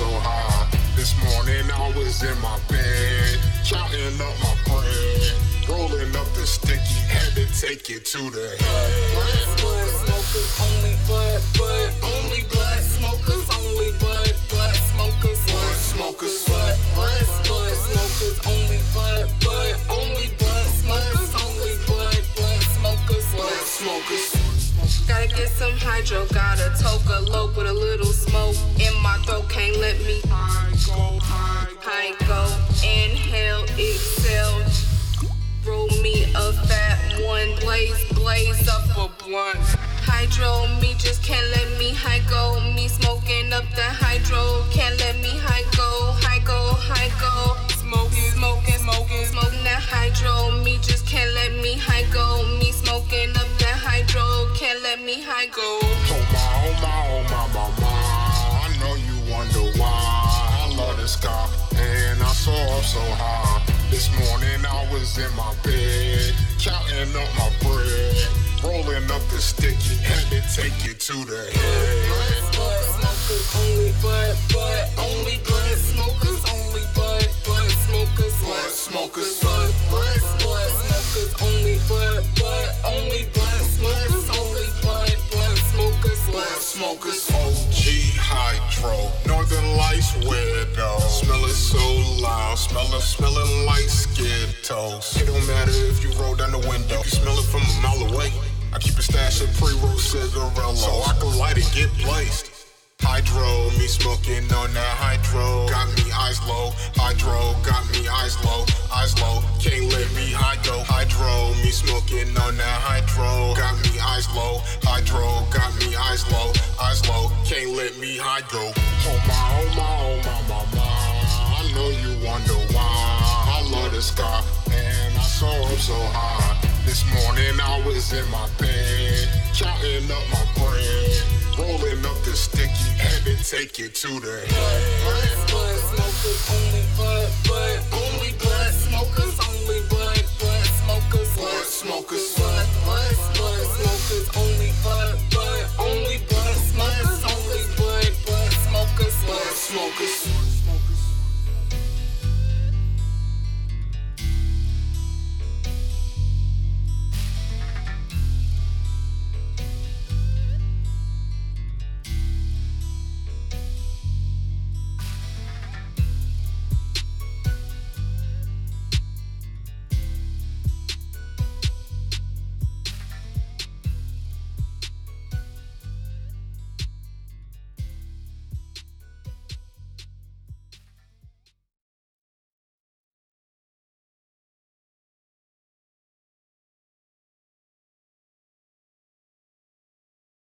so high. This morning I was in my bed, counting up my bread, rolling up the sticky, had to take it to the head. Blood, bud smokers, only blood, blood, only bud smokers, only blood, bud smokers, bud smokers, blood, blood, bud smokers, only blood, blood, only bud smokers, only blood, bud smokers, bud smokers. Gotta get some hydro, got a lope with a little smoke in my throat, can't let me I go, high go, inhale, exhale. Roll me a fat one, blaze, blaze up a blunt. Hydro, me just can't let me high go. Me smoking up the Oh my, oh my, oh my, my, my. I know you wonder why. I love the sky and I soar so high. This morning I was in my bed, counting up my bread, rolling up the sticky, had to take it to the head. Bud smokers, only blood, blood, only smell smelling like Skittles. It don't matter if you roll down the window, you can smell it from a mile away. I keep a stash of pre-roll cigarillos, so I can light it, get blazed. Hydro, me smoking on that hydro. Got me eyes low, hydro, got me eyes low, eyes low. Can't let me high go. Hydro, me smoking on that hydro. Got me eyes low, hydro, got me eyes low, eyes low. Can't let me high go. Oh my, oh my, oh my, my, my. Know you wonder why. I love the sky and I soar up so high. This morning I was in my bed, counting up my bread, rolling up the sticky, had to take it to the head. Smokers, only blood, blood, only blood